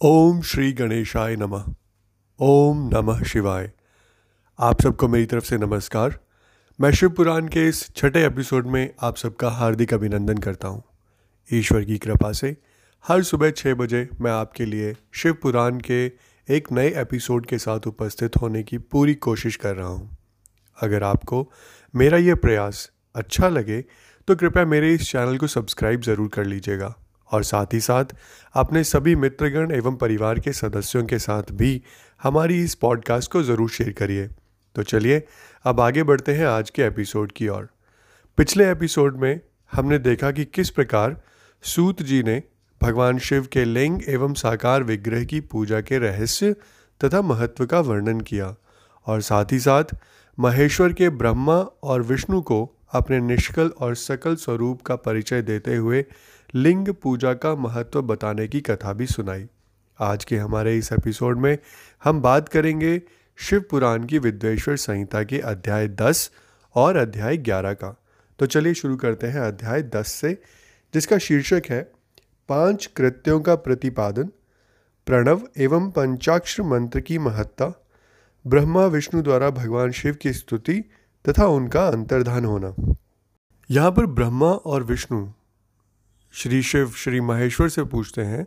ओम श्री गणेशाय नमः। ओम नमः शिवाय। आप सबको मेरी तरफ़ से नमस्कार। मैं शिव पुराण के इस छठे एपिसोड में आप सबका हार्दिक अभिनंदन करता हूँ। ईश्वर की कृपा से हर सुबह छः बजे मैं आपके लिए शिव पुराण के एक नए एपिसोड के साथ उपस्थित होने की पूरी कोशिश कर रहा हूँ। अगर आपको मेरा यह प्रयास अच्छा लगे तो कृपया मेरे इस चैनल को सब्सक्राइब ज़रूर कर लीजिएगा। और साथ ही साथ अपने सभी मित्रगण एवं परिवार के सदस्यों के साथ भी हमारी इस पॉडकास्ट को ज़रूर शेयर करिए। तो चलिए, अब आगे बढ़ते हैं आज के एपिसोड की ओर। पिछले एपिसोड में हमने देखा कि किस प्रकार सूत जी ने भगवान शिव के लिंग एवं साकार विग्रह की पूजा के रहस्य तथा महत्व का वर्णन किया और साथ ही साथ महेश्वर के ब्रह्मा और विष्णु को अपने निष्कल और सकल स्वरूप का परिचय देते हुए लिंग पूजा का महत्व बताने की कथा भी सुनाई। आज के हमारे इस एपिसोड में हम बात करेंगे शिव पुराण की विद्वेश्वर संहिता के अध्याय दस और अध्याय ग्यारह का। तो चलिए शुरू करते हैं अध्याय दस से, जिसका शीर्षक है, पाँच कृत्यों का प्रतिपादन, प्रणव एवं पंचाक्षर मंत्र की महत्ता, ब्रह्मा विष्णु द्वारा भगवान शिव की स्तुति तथा उनका अंतर्धान होना। यहाँ पर ब्रह्मा और विष्णु श्री शिव, श्री महेश्वर से पूछते हैं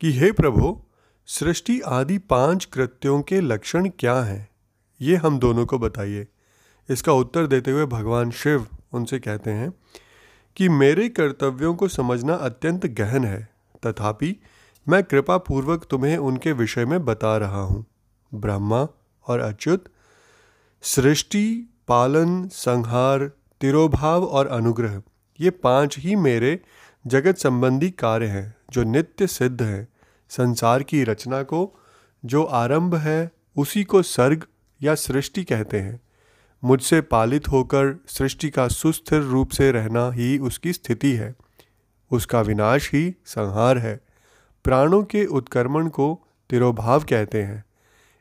कि, हे प्रभु, सृष्टि आदि पाँच कृत्यों के लक्षण क्या हैं? ये हम दोनों को बताइए। इसका उत्तर देते हुए भगवान शिव उनसे कहते हैं कि, मेरे कर्तव्यों को समझना अत्यंत गहन है। तथापि, मैं कृपा पूर्वक तुम्हें उनके विषय में बता रहा हूँ। ब्रह्मा और अच्युत, सृष्टि, पालन, संहार, तिरोभाव और अनुग्रह, ये पाँच ही मेरे जगत संबंधी कार्य हैं, जो नित्य सिद्ध हैं। संसार की रचना को जो आरंभ है, उसी को सर्ग या सृष्टि कहते हैं। मुझसे पालित होकर सृष्टि का सुस्थिर रूप से रहना ही उसकी स्थिति है। उसका विनाश ही संहार है। प्राणों के उत्कर्मण को तिरोभाव कहते हैं।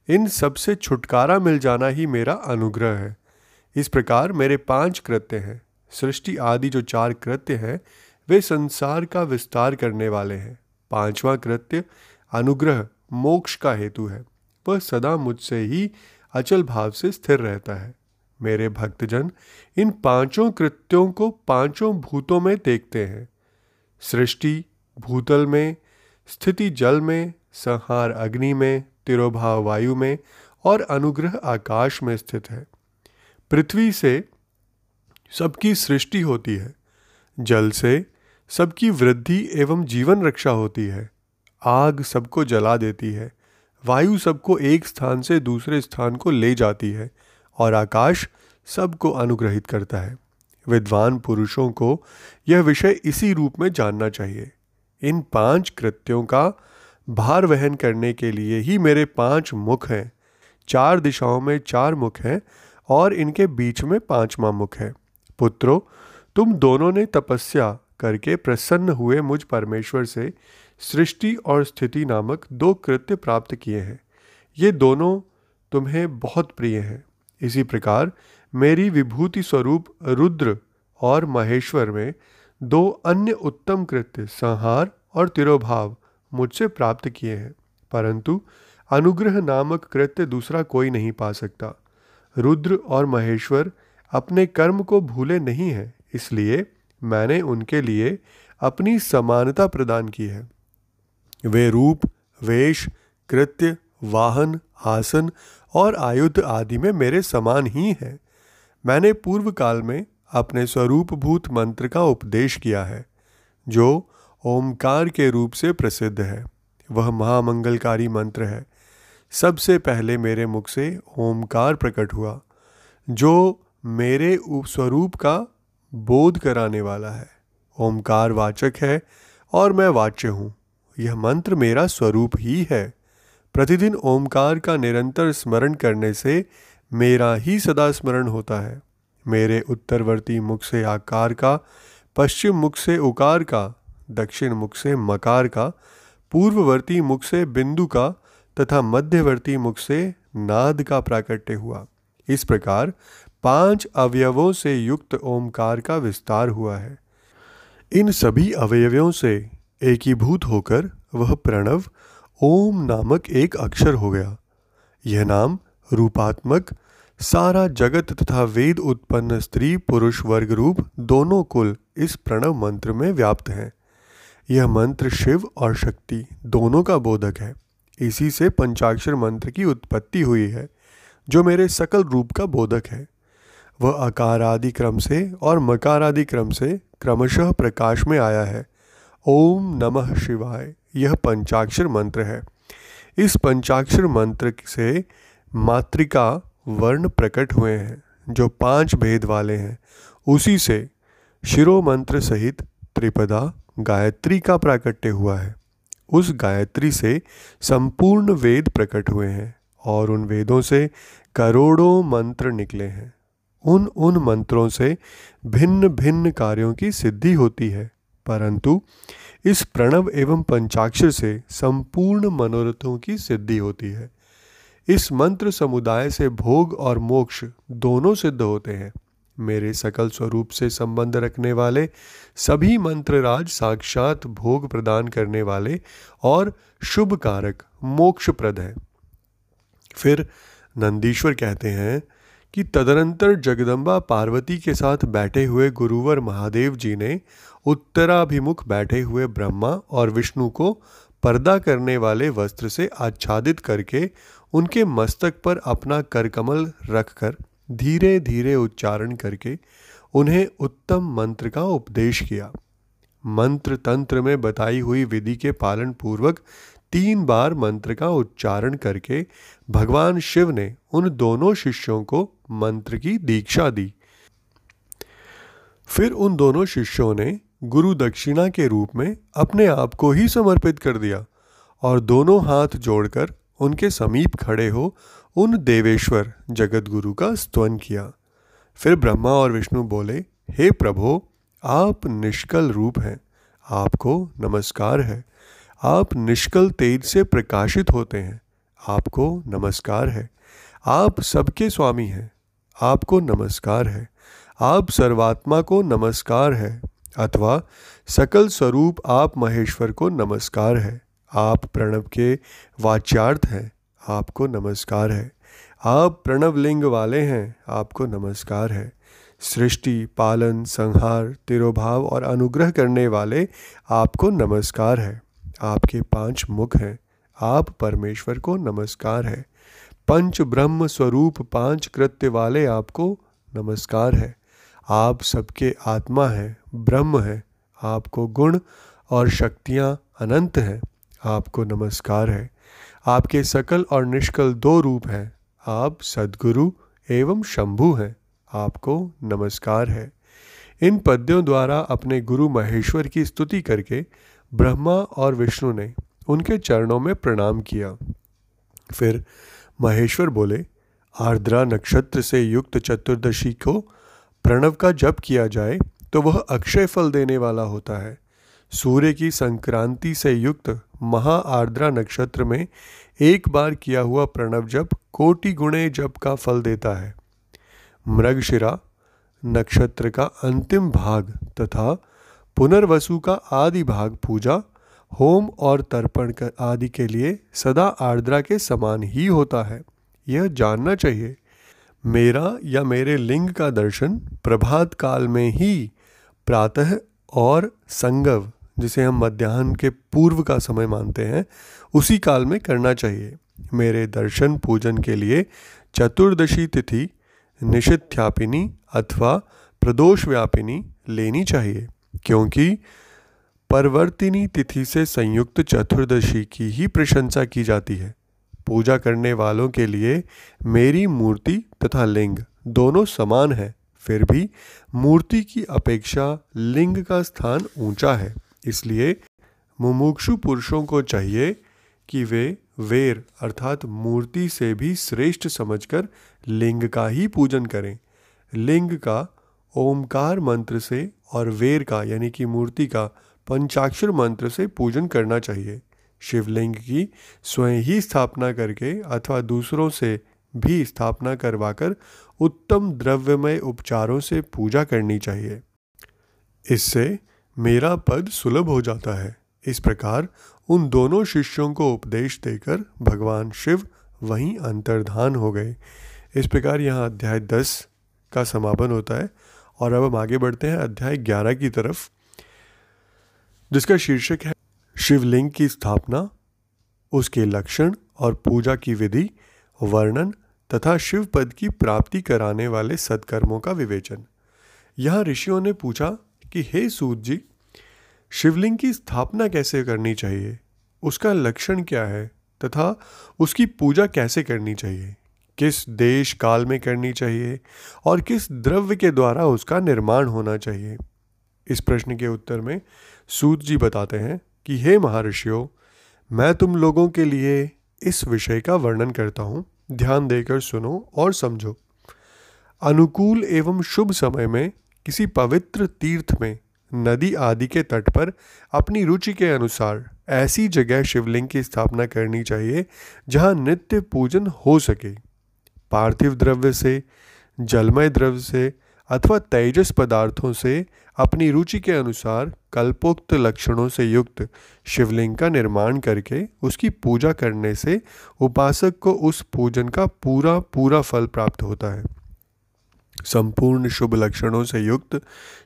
इन सबसे छुटकारा मिल जाना ही मेरा अनुग्रह है। इस प्रकार मेरे पाँच कृत्य हैं। सृष्टि आदि जो चार कृत्य हैं वे संसार का विस्तार करने वाले हैं। पांचवा कृत्य, अनुग्रह, मोक्ष का हेतु है। वह सदा मुझसे ही अचल भाव से स्थिर रहता है। मेरे भक्तजन, इन पाँचों कृत्यों को पाँचों भूतों में देखते हैं। सृष्टि, भूतल में, स्थिति जल में, संहार अग्नि में, तिरोभाव वायु में और अनुग्रह आकाश में स्थित है। पृथ्वी से सबकी सृष्टि होती है। जल से सबकी वृद्धि एवं जीवन रक्षा होती है। आग सबको जला देती है। वायु सबको एक स्थान से दूसरे स्थान को ले जाती है और आकाश सबको अनुग्रहित करता है। विद्वान पुरुषों को यह विषय इसी रूप में जानना चाहिए। इन पाँच कृत्यों का भार वहन करने के लिए ही मेरे पाँच मुख हैं। चार दिशाओं में चार मुख हैं और इनके बीच में पांचवा मुख है। पुत्रों, तुम दोनों ने तपस्या करके प्रसन्न हुए मुझ परमेश्वर से सृष्टि और स्थिति नामक दो कृत्य प्राप्त किए हैं। ये दोनों तुम्हें बहुत प्रिय हैं। इसी प्रकार मेरी विभूति स्वरूप रुद्र और महेश्वर में दो अन्य उत्तम कृत्य, संहार और तिरोभाव मुझसे प्राप्त किए हैं, परंतु अनुग्रह नामक कृत्य दूसरा कोई नहीं पा सकता। रुद्र और महेश्वर अपने कर्म को भूले नहीं हैं, इसलिए मैंने उनके लिए अपनी समानता प्रदान की है। वे रूप, वेश, कृत्य, वाहन, आसन और आयुध आदि में मेरे समान ही हैं। मैंने पूर्व काल में अपने स्वरूपभूत मंत्र का उपदेश किया है, जो ओमकार के रूप से प्रसिद्ध है। वह महामंगलकारी मंत्र है। सबसे पहले मेरे मुख से ओमकार प्रकट हुआ, जो मेरे स्वरूप का बोध कराने वाला है। ओमकार वाचक है और मैं वाच्य हूँ। यह मंत्र मेरा स्वरूप ही है। प्रतिदिन ओमकार का निरंतर स्मरण करने से मेरा ही सदा स्मरण होता है। मेरे उत्तरवर्ती मुख से आकार का, पश्चिम मुख से उकार का, दक्षिण मुख से मकार का, पूर्ववर्ती मुख से बिंदु का तथा मध्यवर्ती मुख से नाद का प्राकट्य हुआ। इस प्रकार पाँच अवयवों से युक्त ओमकार का विस्तार हुआ है। इन सभी अवयवों से एकीभूत होकर वह प्रणव ओम नामक एक अक्षर हो गया। यह नाम रूपात्मक, सारा जगत तथा वेद उत्पन्न स्त्री पुरुष वर्ग रूप दोनों कुल इस प्रणव मंत्र में व्याप्त हैं। यह मंत्र शिव और शक्ति दोनों का बोधक है। इसी से पंचाक्षर मंत्र की उत्पत्ति हुई है, जो मेरे सकल रूप का बोधक है। वह आदि क्रम से और मकार आदि क्रम से क्रमशः प्रकाश में आया है। ओम नमः शिवाय। यह पंचाक्षर मंत्र है। इस पंचाक्षर मंत्र से मातृका वर्ण प्रकट हुए हैं, जो पाँच भेद वाले हैं। उसी से शिरो मंत्र सहित त्रिपदा गायत्री का प्राकट्य हुआ है। उस गायत्री से संपूर्ण वेद प्रकट हुए हैं और उन वेदों से करोड़ों मंत्र निकले हैं। उन उन मंत्रों से भिन्न भिन्न कार्यों की सिद्धि होती है। परंतु इस प्रणव एवं पंचाक्षर से संपूर्ण मनोरथों की सिद्धि होती है। इस मंत्र समुदाय से भोग और मोक्ष दोनों सिद्ध होते हैं। मेरे सकल स्वरूप से संबंध रखने वाले सभी मंत्रराज साक्षात भोग प्रदान करने वाले और शुभ कारक मोक्षप्रद है। फिर नंदीश्वर कहते हैं कि तदनंतर जगदम्बा पार्वती के साथ बैठे हुए गुरुवर महादेव जी ने उत्तराभिमुख बैठे हुए ब्रह्मा और विष्णु को पर्दा करने वाले वस्त्र से आच्छादित करके उनके मस्तक पर अपना करकमल रखकर धीरे धीरे उच्चारण करके उन्हें उत्तम मंत्र का उपदेश किया। मंत्र तंत्र में बताई हुई विधि के पालन पूर्वक तीन बार मंत्र का उच्चारण करके भगवान शिव ने उन दोनों शिष्यों को मंत्र की दीक्षा दी। फिर उन दोनों शिष्यों ने गुरु दक्षिणा के रूप में अपने आप को ही समर्पित कर दिया और दोनों हाथ जोड़कर उनके समीप खड़े हो उन देवेश्वर जगत गुरु का स्तवन किया। फिर ब्रह्मा और विष्णु बोले, हे प्रभो, आप निष्कल रूप हैं, आपको नमस्कार है। आप निष्कल तेज से प्रकाशित होते हैं। आपको नमस्कार है। आप सबके स्वामी हैं। आपको नमस्कार है। आप सर्वात्मा को नमस्कार है। अथवा सकल स्वरूप आप महेश्वर को नमस्कार है। आप प्रणव के वाच्यार्थ हैं। आपको नमस्कार है। आप प्रणव लिंग वाले हैं। आपको नमस्कार है। सृष्टि, पालन, संहार, तिरोभाव और अनुग्रह करने वाले आपको नमस्कार है। आपके पाँच मुख हैं। आप परमेश्वर को नमस्कार है। पंच ब्रह्म स्वरूप पाँच कृत्य वाले आपको नमस्कार है। आप सबके आत्मा हैं, ब्रह्म है, आपको गुण और शक्तियाँ अनंत हैं, आपको नमस्कार है। आपके सकल और निष्कल दो रूप हैं। आप सदगुरु एवं शंभु हैं, आपको नमस्कार है। इन पद्यों द्वारा अपने गुरु महेश्वर की स्तुति करके ब्रह्मा और विष्णु ने उनके चरणों में प्रणाम किया। फिर महेश्वर बोले, आर्द्रा नक्षत्र से युक्त चतुर्दशी को प्रणव का जप किया जाए तो वह अक्षय फल देने वाला होता है। सूर्य की संक्रांति से युक्त महा आर्द्रा नक्षत्र में एक बार किया हुआ प्रणव जप कोटि गुणे जप का फल देता है। मृगशिरा नक्षत्र का अंतिम भाग तथा पुनर्वसु का आदि भाग पूजा, होम और तर्पण आदि के लिए सदा आर्द्रा के समान ही होता है। यह जानना चाहिए, मेरा या मेरे लिंग का दर्शन प्रभात काल में ही प्रातः और संगव, जिसे हम मध्याह्न के पूर्व का समय मानते हैं, उसी काल में करना चाहिए। मेरे दर्शन पूजन के लिए चतुर्दशी तिथि निषिध्यापिनी अथवा प्रदोष व्यापिनी लेनी चाहिए। क्योंकि परवर्तिनी तिथि से संयुक्त चतुर्दशी की ही प्रशंसा की जाती है। पूजा करने वालों के लिए मेरी मूर्ति तथा लिंग दोनों समान है, फिर भी मूर्ति की अपेक्षा लिंग का स्थान ऊँचा है। इसलिए मुमुक्षु पुरुषों को चाहिए कि वे वेर अर्थात मूर्ति से भी श्रेष्ठ समझकर लिंग का ही पूजन करें। लिंग का ओमकार मंत्र से और वेर का, यानी कि मूर्ति का, पंचाक्षर मंत्र से पूजन करना चाहिए। शिवलिंग की स्वयं ही स्थापना करके अथवा दूसरों से भी स्थापना करवाकर उत्तम द्रव्यमय उपचारों से पूजा करनी चाहिए। इससे मेरा पद सुलभ हो जाता है। इस प्रकार उन दोनों शिष्यों को उपदेश देकर भगवान शिव वहीं अंतर्धान हो गए। इस प्रकार यहाँ अध्याय दस का समापन होता है। और अब हम आगे बढ़ते हैं अध्याय ग्यारह की तरफ़, जिसका शीर्षक है, शिवलिंग की स्थापना, उसके लक्षण और पूजा की विधि, वर्णन तथा शिव पद की प्राप्ति कराने वाले सत्कर्मों का विवेचन। यहाँ ऋषियों ने पूछा कि, हे सूत जी, शिवलिंग की स्थापना कैसे करनी चाहिए? उसका लक्षण क्या है? तथा उसकी पूजा कैसे करनी चाहिए? किस देश काल में करनी चाहिए और किस द्रव्य के द्वारा उसका निर्माण होना चाहिए? इस प्रश्न के उत्तर में सूत जी बताते हैं कि, हे महर्षियों, मैं तुम लोगों के लिए इस विषय का वर्णन करता हूँ। ध्यान देकर सुनो और समझो। अनुकूल एवं शुभ समय में किसी पवित्र तीर्थ में नदी आदि के तट पर अपनी रुचि के अनुसार ऐसी जगह शिवलिंग की स्थापना करनी चाहिए जहाँ नित्य पूजन हो सके। पार्थिव द्रव्य से, जलमय द्रव्य से अथवा तेजस पदार्थों से अपनी रुचि के अनुसार कल्पोक्त लक्षणों से युक्त शिवलिंग का निर्माण करके उसकी पूजा करने से उपासक को उस पूजन का पूरा पूरा फल प्राप्त होता है। संपूर्ण शुभ लक्षणों से युक्त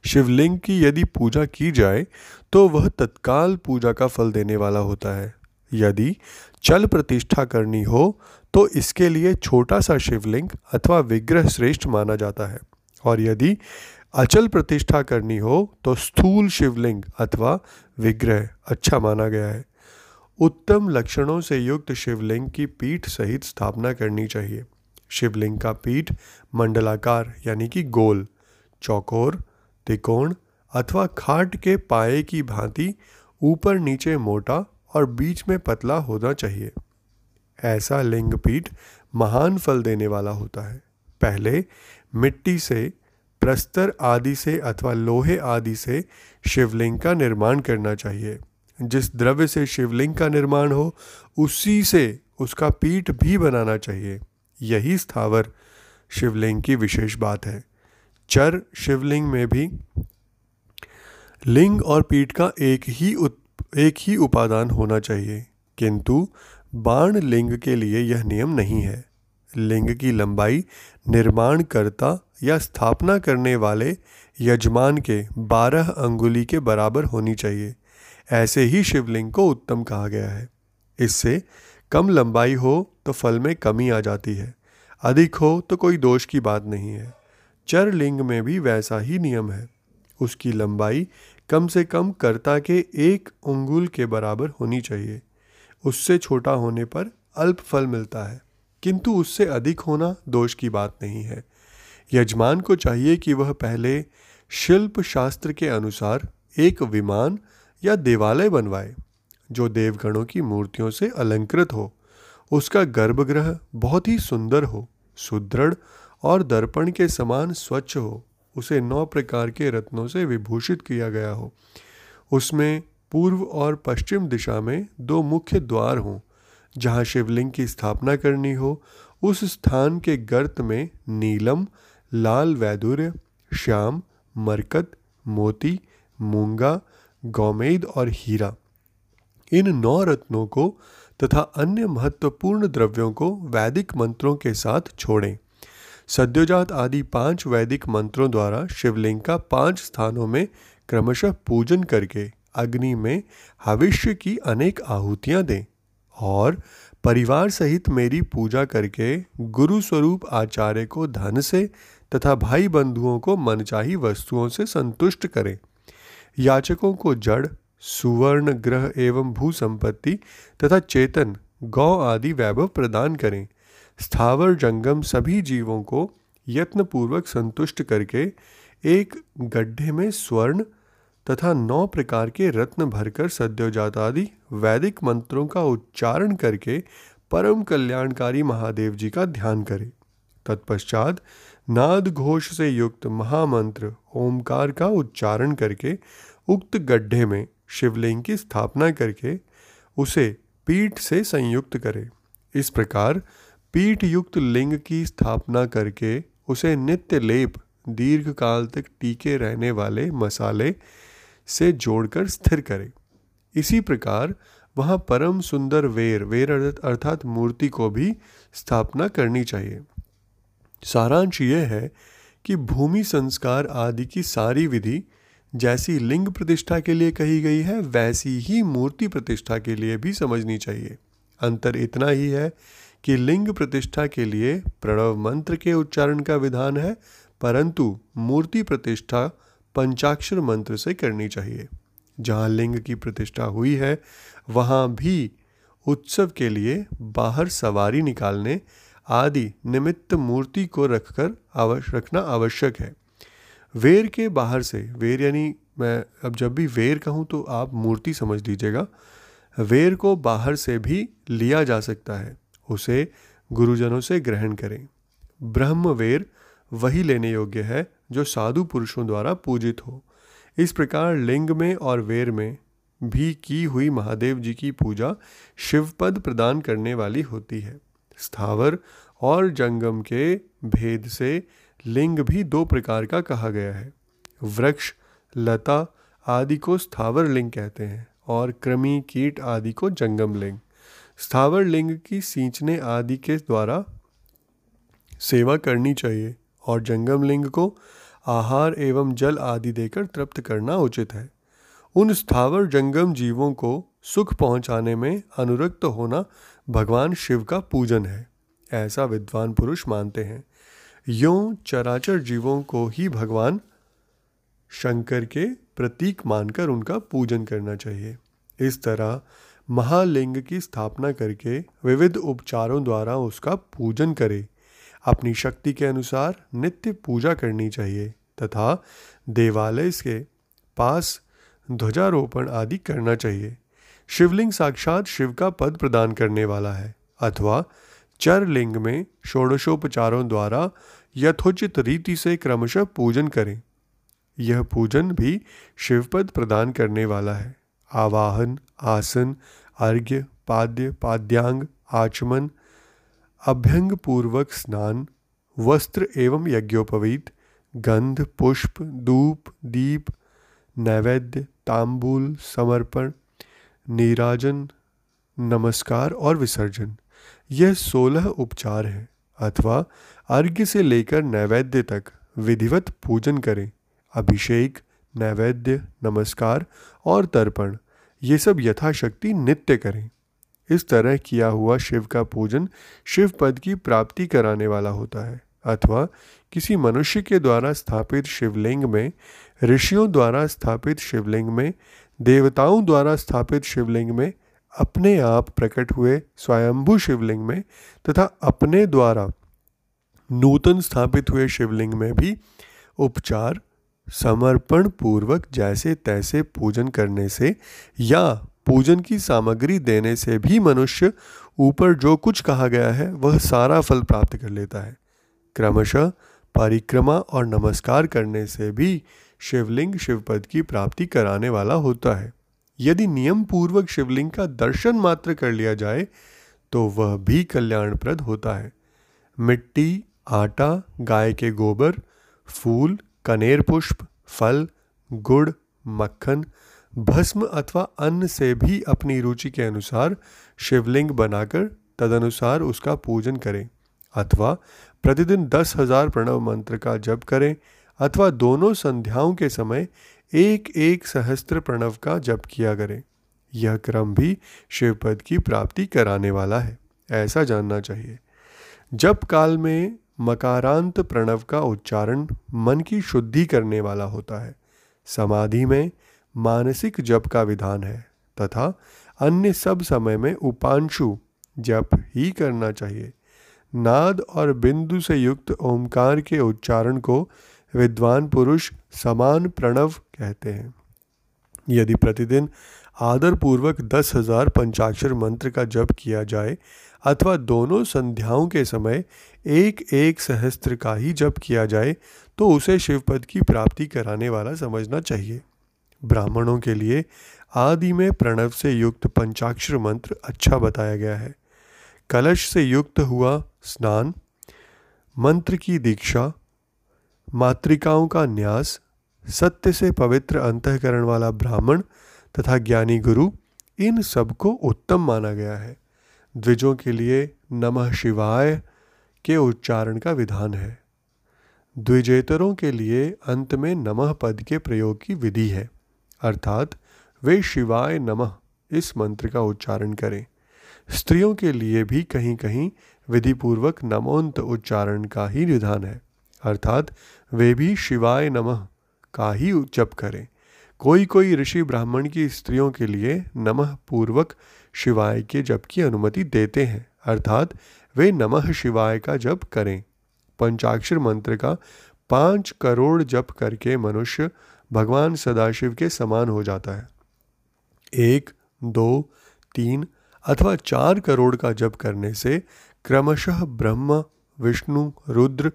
शिवलिंग की यदि पूजा की जाए तो वह तत्काल पूजा का फल देने वाला होता है। यदि चल प्रतिष्ठा करनी हो तो इसके लिए छोटा सा शिवलिंग अथवा विग्रह श्रेष्ठ माना जाता है। और यदि अचल प्रतिष्ठा करनी हो तो स्थूल शिवलिंग अथवा विग्रह अच्छा माना गया है। उत्तम लक्षणों से युक्त शिवलिंग की पीठ सहित स्थापना करनी चाहिए। शिवलिंग का पीठ मंडलाकार यानी कि गोल, चौकोर, त्रिकोण अथवा खाट के पाए की भांति ऊपर नीचे मोटा और बीच में पतला होना चाहिए। ऐसा लिंग पीठ महान फल देने वाला होता है। पहले मिट्टी से प्रस्तर आदि से अथवा लोहे आदि से शिवलिंग का निर्माण करना चाहिए। जिस द्रव्य से शिवलिंग का निर्माण हो उसी से उसका पीठ भी बनाना चाहिए। यही स्थावर शिवलिंग की विशेष बात है। चर शिवलिंग में भी लिंग और पीठ का एक ही उत, एक ही उपादान होना चाहिए। किंतु बाण लिंग के लिए यह नियम नहीं है। लिंग की लंबाई निर्माणकर्ता या स्थापना करने वाले यजमान के बारह अंगुली के बराबर होनी चाहिए। ऐसे ही शिवलिंग को उत्तम कहा गया है। इससे कम लंबाई हो तो फल में कमी आ जाती है। अधिक हो तो कोई दोष की बात नहीं है। चर लिंग में भी वैसा ही नियम है। उसकी लंबाई कम से कम कर्ता के एक उंगुल के बराबर होनी चाहिए। उससे छोटा होने पर अल्प फल मिलता है, किंतु उससे अधिक होना दोष की बात नहीं है। यजमान को चाहिए कि वह पहले शिल्प शास्त्र के अनुसार एक विमान या देवालय बनवाए, जो देवगणों की मूर्तियों से अलंकृत हो। उसका गर्भगृह बहुत ही सुंदर हो, सुदृढ़ और दर्पण के समान स्वच्छ हो। उसे नौ प्रकार के रत्नों से विभूषित किया गया हो। उसमें पूर्व और पश्चिम दिशा में दो मुख्य द्वार हों, जहाँ शिवलिंग की स्थापना करनी हो। उस स्थान के गर्त में नीलम, लाल वैदुर्य, श्याम, मरकत, मोती, मूँगा, गौमेद और हीरा। इन नौ रत्नों को तथा अन्य महत्वपूर्ण द्रव्यों को वैदिक मंत्रों के साथ छोड़ें। सद्योजात आदि पाँच वैदिक मंत्रों द्वारा शिवलिंग का पाँच स्थानों में क्रमशः पूजन करके अग्नि में हविष्य की अनेक आहुतियाँ दें और परिवार सहित मेरी पूजा करके गुरु स्वरूप आचार्य को धन से तथा भाई बंधुओं को मनचाही वस्तुओं से संतुष्ट करें। याचकों को जड़, सुवर्ण ग्रह एवं भू संपत्ति तथा चेतन, गौ आदि वैभव प्रदान करें। स्थावर, जंगम सभी जीवों को यत्नपूर्वक संतुष्ट करके एक गड्ढे में स्वर्ण तथा नौ प्रकार के रत्न भरकर सद्योजात आदि वैदिक मंत्रों का उच्चारण करके परम कल्याणकारी महादेव जी का ध्यान करें। तत्पश्चात नाद घोष से युक्त महामंत्र ओमकार का उच्चारण करके उक्त गड्ढे में शिवलिंग की स्थापना करके उसे पीठ से संयुक्त करें। इस प्रकार पीठ युक्त लिंग की स्थापना करके उसे नित्य लेप दीर्घ काल तक टीके रहने वाले मसाले से जोड़कर स्थिर करें। इसी प्रकार वहाँ परम सुंदर वेर वेर अर्थात मूर्ति को भी स्थापना करनी चाहिए। सारांश यह है कि भूमि संस्कार आदि की सारी विधि जैसी लिंग प्रतिष्ठा के लिए कही गई है, वैसी ही मूर्ति प्रतिष्ठा के लिए भी समझनी चाहिए। अंतर इतना ही है कि लिंग प्रतिष्ठा के लिए प्रणव मंत्र के उच्चारण का विधान है, परंतु मूर्ति प्रतिष्ठा पंचाक्षर मंत्र से करनी चाहिए। जहाँ लिंग की प्रतिष्ठा हुई है, वहाँ भी उत्सव के लिए बाहर सवारी निकालने आदि निमित्त मूर्ति को रखकर आवश्य रखना आवश्यक है। वेर के बाहर से, वेर यानी मैं अब जब भी वेर कहूँ तो आप मूर्ति समझ लीजिएगा, वेर को बाहर से भी लिया जा सकता है। उसे गुरुजनों से ग्रहण करें। ब्रह्म वेर वही लेने योग्य है जो साधु पुरुषों द्वारा पूजित हो। इस प्रकार लिंग में और वेर में भी की हुई महादेव जी की पूजा शिवपद प्रदान करने वाली होती है। स्थावर और जंगम के भेद से लिंग भी दो प्रकार का कहा गया है। वृक्ष, लता आदि को स्थावर लिंग कहते हैं और कृमि, कीट आदि को जंगम लिंग। स्थावर लिंग की सींचने आदि के द्वारा सेवा करनी चाहिए। और जंगम लिंग को आहार एवं जल आदि देकर तृप्त करना उचित है। उन स्थावर जंगम जीवों को सुख पहुँचाने में अनुरक्त होना भगवान शिव का पूजन है, ऐसा विद्वान पुरुष मानते हैं। यों चराचर जीवों को ही भगवान शंकर के प्रतीक मानकर उनका पूजन करना चाहिए। इस तरह महालिंग की स्थापना करके विविध उपचारों द्वारा उसका पूजन करे। अपनी शक्ति के अनुसार नित्य पूजा करनी चाहिए तथा देवालय के पास ध्वजारोपण आदि करना चाहिए। शिवलिंग साक्षात शिव का पद प्रदान करने वाला है, अथवा चर लिंग में षोडशोपचारों द्वारा यथोचित रीति से क्रमशः पूजन करें। यह पूजन भी शिवपद प्रदान करने वाला है। आवाहन, आसन, अर्घ्य, पाद्य, पाद्यांग, आचमन अभ्यंग पूर्वक स्नान, वस्त्र एवं यज्ञोपवीत, गंध, पुष्प, धूप, दीप, नैवेद्य, तांबूल, समर्पण, नीराजन, नमस्कार और विसर्जन। यह सोलह उपचार है, अथवा अर्घ्य से लेकर नैवेद्य तक विधिवत पूजन करें। अभिषेक, नैवेद्य, नमस्कार और तर्पण, ये सब यथाशक्ति नित्य करें। इस तरह किया हुआ शिव का पूजन शिव पद की प्राप्ति कराने वाला होता है, अथवा किसी मनुष्य के द्वारा स्थापित शिवलिंग में, ऋषियों द्वारा स्थापित शिवलिंग में, देवताओं द्वारा स्थापित शिवलिंग में, अपने आप प्रकट हुए स्वयंभू शिवलिंग में, तथा अपने द्वारा नूतन स्थापित हुए शिवलिंग में भी उपचार समर्पण पूर्वक जैसे तैसे पूजन करने से या पूजन की सामग्री देने से भी मनुष्य ऊपर जो कुछ कहा गया है, वह सारा फल प्राप्त कर लेता है। क्रमशः परिक्रमा और नमस्कार करने से भी शिवलिंग शिवपद की प्राप्ति कराने वाला होता है। यदि नियम पूर्वक शिवलिंग का दर्शन मात्र कर लिया जाए तो वह भी कल्याणप्रद होता है। मिट्टी, आटा, गाय के गोबर, फूल, कनेर पुष्प, फल, गुड़, मक्खन भस्म अथवा अन्न से भी अपनी रुचि के अनुसार शिवलिंग बनाकर तदनुसार उसका पूजन करें, अथवा प्रतिदिन दस हज़ार प्रणव मंत्र का जप करें, अथवा दोनों संध्याओं के समय एक एक सहस्त्र प्रणव का जप किया करें। यह क्रम भी शिवपद की प्राप्ति कराने वाला है, ऐसा जानना चाहिए। जप काल में मकारांत प्रणव का उच्चारण मन की शुद्धि करने वाला होता है। समाधि में मानसिक जप का विधान है तथा अन्य सब समय में उपांशु जप ही करना चाहिए। नाद और बिंदु से युक्त ओंकार के उच्चारण को विद्वान पुरुष समान प्रणव कहते हैं। यदि प्रतिदिन आदर पूर्वक दस हज़ार पंचाक्षर मंत्र का जप किया जाए अथवा दोनों संध्याओं के समय एक एक सहस्त्र का ही जप किया जाए तो उसे शिवपद की प्राप्ति कराने वाला समझना चाहिए। ब्राह्मणों के लिए आदि में प्रणव से युक्त पंचाक्षर मंत्र अच्छा बताया गया है। कलश से युक्त हुआ स्नान, मंत्र की दीक्षा, मातृकाओं का न्यास, सत्य से पवित्र अंतकरण वाला ब्राह्मण तथा ज्ञानी गुरु, इन सबको उत्तम माना गया है। द्विजों के लिए नमः शिवाय के उच्चारण का विधान है। द्विजेतरों के लिए अंत में नमः पद के प्रयोग की विधि है। अर्थात वे शिवाय नमः, इस मंत्र का उच्चारण करें। स्त्रियों के लिए भी कहीं कहीं विधिपूर्वक नमोन्त उच्चारण का ही निधान है। अर्थात वे भी शिवाय नमः का ही जप करें। कोई कोई ऋषि ब्राह्मण की स्त्रियों के लिए नमः पूर्वक शिवाय के जप की अनुमति देते हैं। अर्थात वे नमः शिवाय का जप करें। पंचाक्षर मंत्र का पाँच करोड़ जप करके मनुष्य भगवान सदाशिव के समान हो जाता है। एक, दो, तीन अथवा चार करोड़ का जप करने से क्रमशः ब्रह्म, विष्णु, रुद्र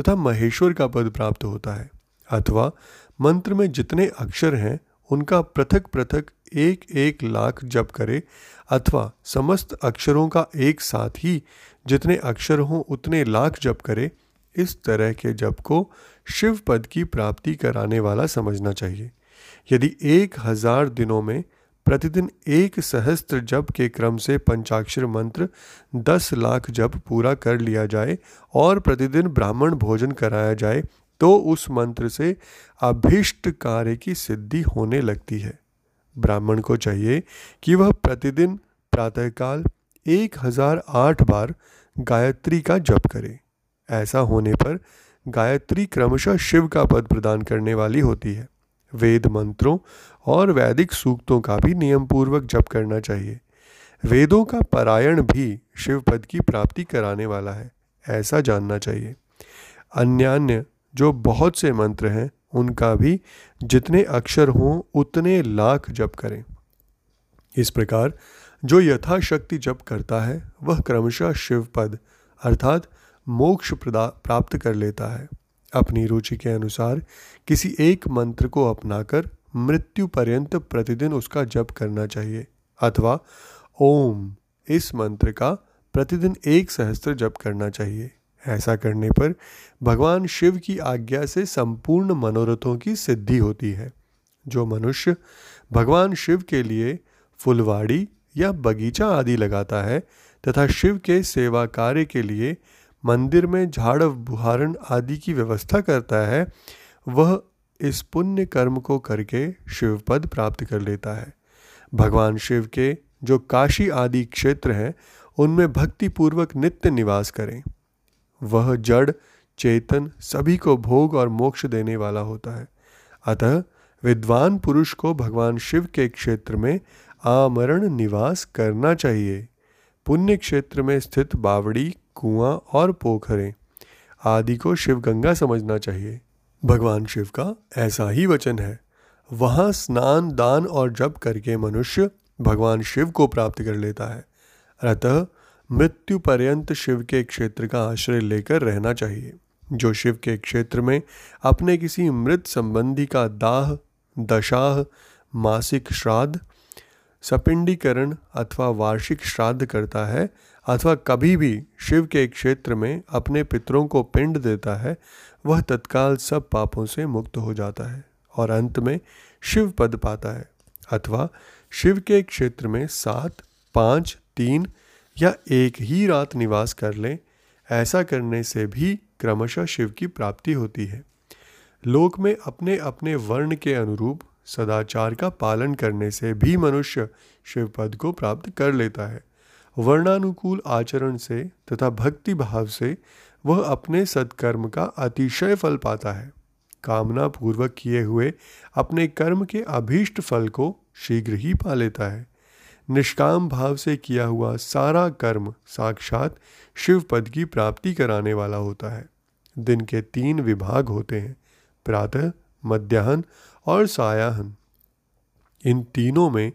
तथा महेश्वर का पद प्राप्त होता है। अथवा मंत्र में जितने अक्षर हैं, उनका पृथक पृथक एक एक लाख जप करे अथवा समस्त अक्षरों का एक साथ ही जितने अक्षर हों, उतने लाख जप करे इस तरह के जप को शिव पद की प्राप्ति कराने वाला समझना चाहिए। यदि एक हज़ार दिनों में प्रतिदिन एक सहस्त्र जप के क्रम से पंचाक्षर मंत्र दस लाख जप पूरा कर लिया जाए और प्रतिदिन ब्राह्मण भोजन कराया जाए तो उस मंत्र से अभिष्ट कार्य की सिद्धि होने लगती है। ब्राह्मण को चाहिए कि वह प्रतिदिन प्रातःकाल एक हज़ार आठ बार गायत्री का जप करे। ऐसा होने पर गायत्री क्रमशः शिव का पद प्रदान करने वाली होती है। वेद मंत्रों और वैदिक सूक्तों का भी नियम पूर्वक जप करना चाहिए। वेदों का पारायण भी शिव पद की प्राप्ति कराने वाला है, ऐसा जानना चाहिए। अन्यान्य जो बहुत से मंत्र हैं, उनका भी जितने अक्षर हों, उतने लाख जप करें। इस प्रकार जो यथाशक्ति जप करता है, वह क्रमशः शिव पद, अर्थात मोक्ष प्राप्त कर लेता है। अपनी रुचि के अनुसार किसी एक मंत्र को अपनाकर मृत्यु पर्यंत प्रतिदिन उसका जप करना चाहिए। अथवा ओम, इस मंत्र का प्रतिदिन एक सहस्त्र जप करना चाहिए। ऐसा करने पर भगवान शिव की आज्ञा से संपूर्ण मनोरथों की सिद्धि होती है। जो मनुष्य भगवान शिव के लिए फुलवाड़ी या बगीचा आदि लगाता है तथा शिव के सेवा कार्य के लिए मंदिर में झाड़, बुहारण आदि की व्यवस्था करता है, वह इस पुण्य कर्म को करके शिव पद प्राप्त कर लेता है। भगवान शिव के जो काशी आदि क्षेत्र हैं, उनमें भक्तिपूर्वक नित्य निवास करें। वह जड़, चेतन सभी को भोग और मोक्ष देने वाला होता है। अतः विद्वान पुरुष को भगवान शिव के क्षेत्र में आमरण निवास करना चाहिए। पुण्य क्षेत्र में स्थित बावड़ी कुआँ और पोखरें। आदि को शिव गंगा समझना चाहिए। भगवान शिव का ऐसा ही वचन है। वहाँ स्नान, दान और जप करके मनुष्य भगवान शिव को प्राप्त कर लेता है। अतः मृत्यु पर्यंत शिव के क्षेत्र का आश्रय लेकर रहना चाहिए। जो शिव के क्षेत्र में अपने किसी मृत संबंधी का दाह, दशाह, मासिक श्राद्ध, सपिंडीकरण अथवा वार्षिक श्राद्ध करता है अथवा कभी भी शिव के क्षेत्र में अपने पितरों को पिंड देता है, वह तत्काल सब पापों से मुक्त हो जाता है और अंत में शिव पद पाता है। अथवा शिव के क्षेत्र में सात, पाँच, तीन या एक ही रात निवास कर लें, ऐसा करने से भी क्रमशः शिव की प्राप्ति होती है। लोक में अपने अपने वर्ण के अनुरूप सदाचार का पालन करने से भी मनुष्य शिव पद को प्राप्त कर लेता है। वर्णानुकूल आचरण से तथा भक्ति भाव से वह अपने सत्कर्म का अतिशय फल पाता है। कामना पूर्वक किए हुए अपने कर्म के अभीष्ट फल को शीघ्र ही पा लेता है। निष्काम भाव से किया हुआ सारा कर्म साक्षात शिव पद की प्राप्ति कराने वाला होता है। दिन के तीन विभाग होते हैं, प्रातः, मध्याह्न और सायाहन। इन तीनों में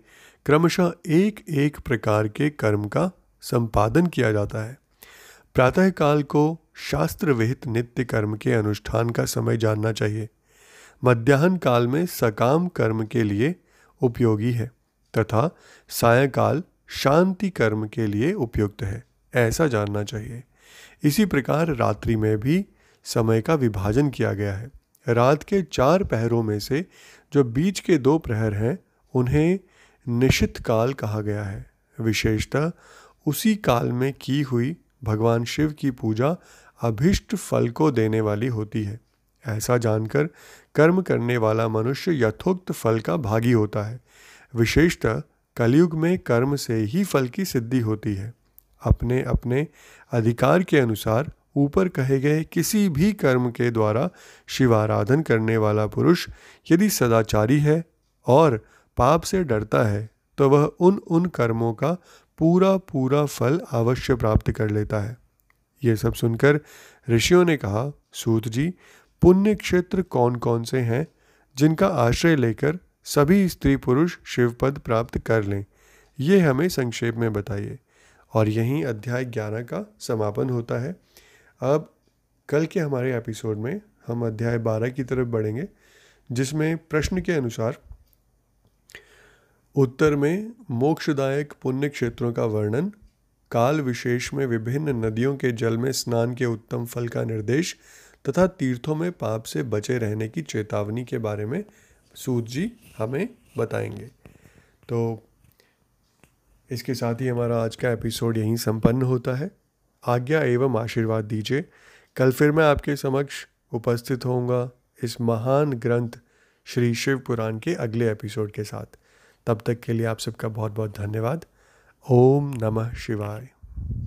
क्रमशः एक एक प्रकार के कर्म का संपादन किया जाता है। प्रातःकाल को शास्त्र विहित नित्य कर्म के अनुष्ठान का समय जानना चाहिए। मध्याह्न काल में सकाम कर्म के लिए उपयोगी है तथा सायकाल शांति कर्म के लिए उपयुक्त है, ऐसा जानना चाहिए। इसी प्रकार रात्रि में भी समय का विभाजन किया गया है। रात के चार पहरों में से जो बीच के दो प्रहर हैं, उन्हें निशित काल कहा गया है। विशेषतः उसी काल में की हुई भगवान शिव की पूजा अभिष्ट फल को देने वाली होती है। ऐसा जानकर कर्म करने वाला मनुष्य यथोक्त फल का भागी होता है। विशेषतः कलयुग में कर्म से ही फल की सिद्धि होती है। अपने अपने अधिकार के अनुसार ऊपर कहे गए किसी भी कर्म के द्वारा शिवाराधन करने वाला पुरुष यदि सदाचारी है और पाप से डरता है तो वह उन उन कर्मों का पूरा पूरा फल अवश्य प्राप्त कर लेता है। ये सब सुनकर ऋषियों ने कहा, सूत जी, पुण्य क्षेत्र कौन कौन से हैं जिनका आश्रय लेकर सभी स्त्री पुरुष शिवपद प्राप्त कर लें? ये हमें संक्षेप में बताइए। और यहीं अध्याय ग्यारह का समापन होता है। अब कल के हमारे एपिसोड में हम अध्याय बारह की तरफ़ बढ़ेंगे, जिसमें प्रश्न के अनुसार उत्तर में मोक्षदायक पुण्य क्षेत्रों का वर्णन, काल विशेष में विभिन्न नदियों के जल में स्नान के उत्तम फल का निर्देश तथा तीर्थों में पाप से बचे रहने की चेतावनी के बारे में सूत जी हमें बताएँगे। तो इसके साथ ही हमारा आज का एपिसोड यहीं संपन्न होता है। आज्ञा एवं आशीर्वाद दीजिए। कल फिर मैं आपके समक्ष उपस्थित होऊँगा इस महान ग्रंथ श्री शिव पुराण के अगले एपिसोड के साथ। तब तक के लिए आप सबका बहुत बहुत धन्यवाद। ओम नमः शिवाय।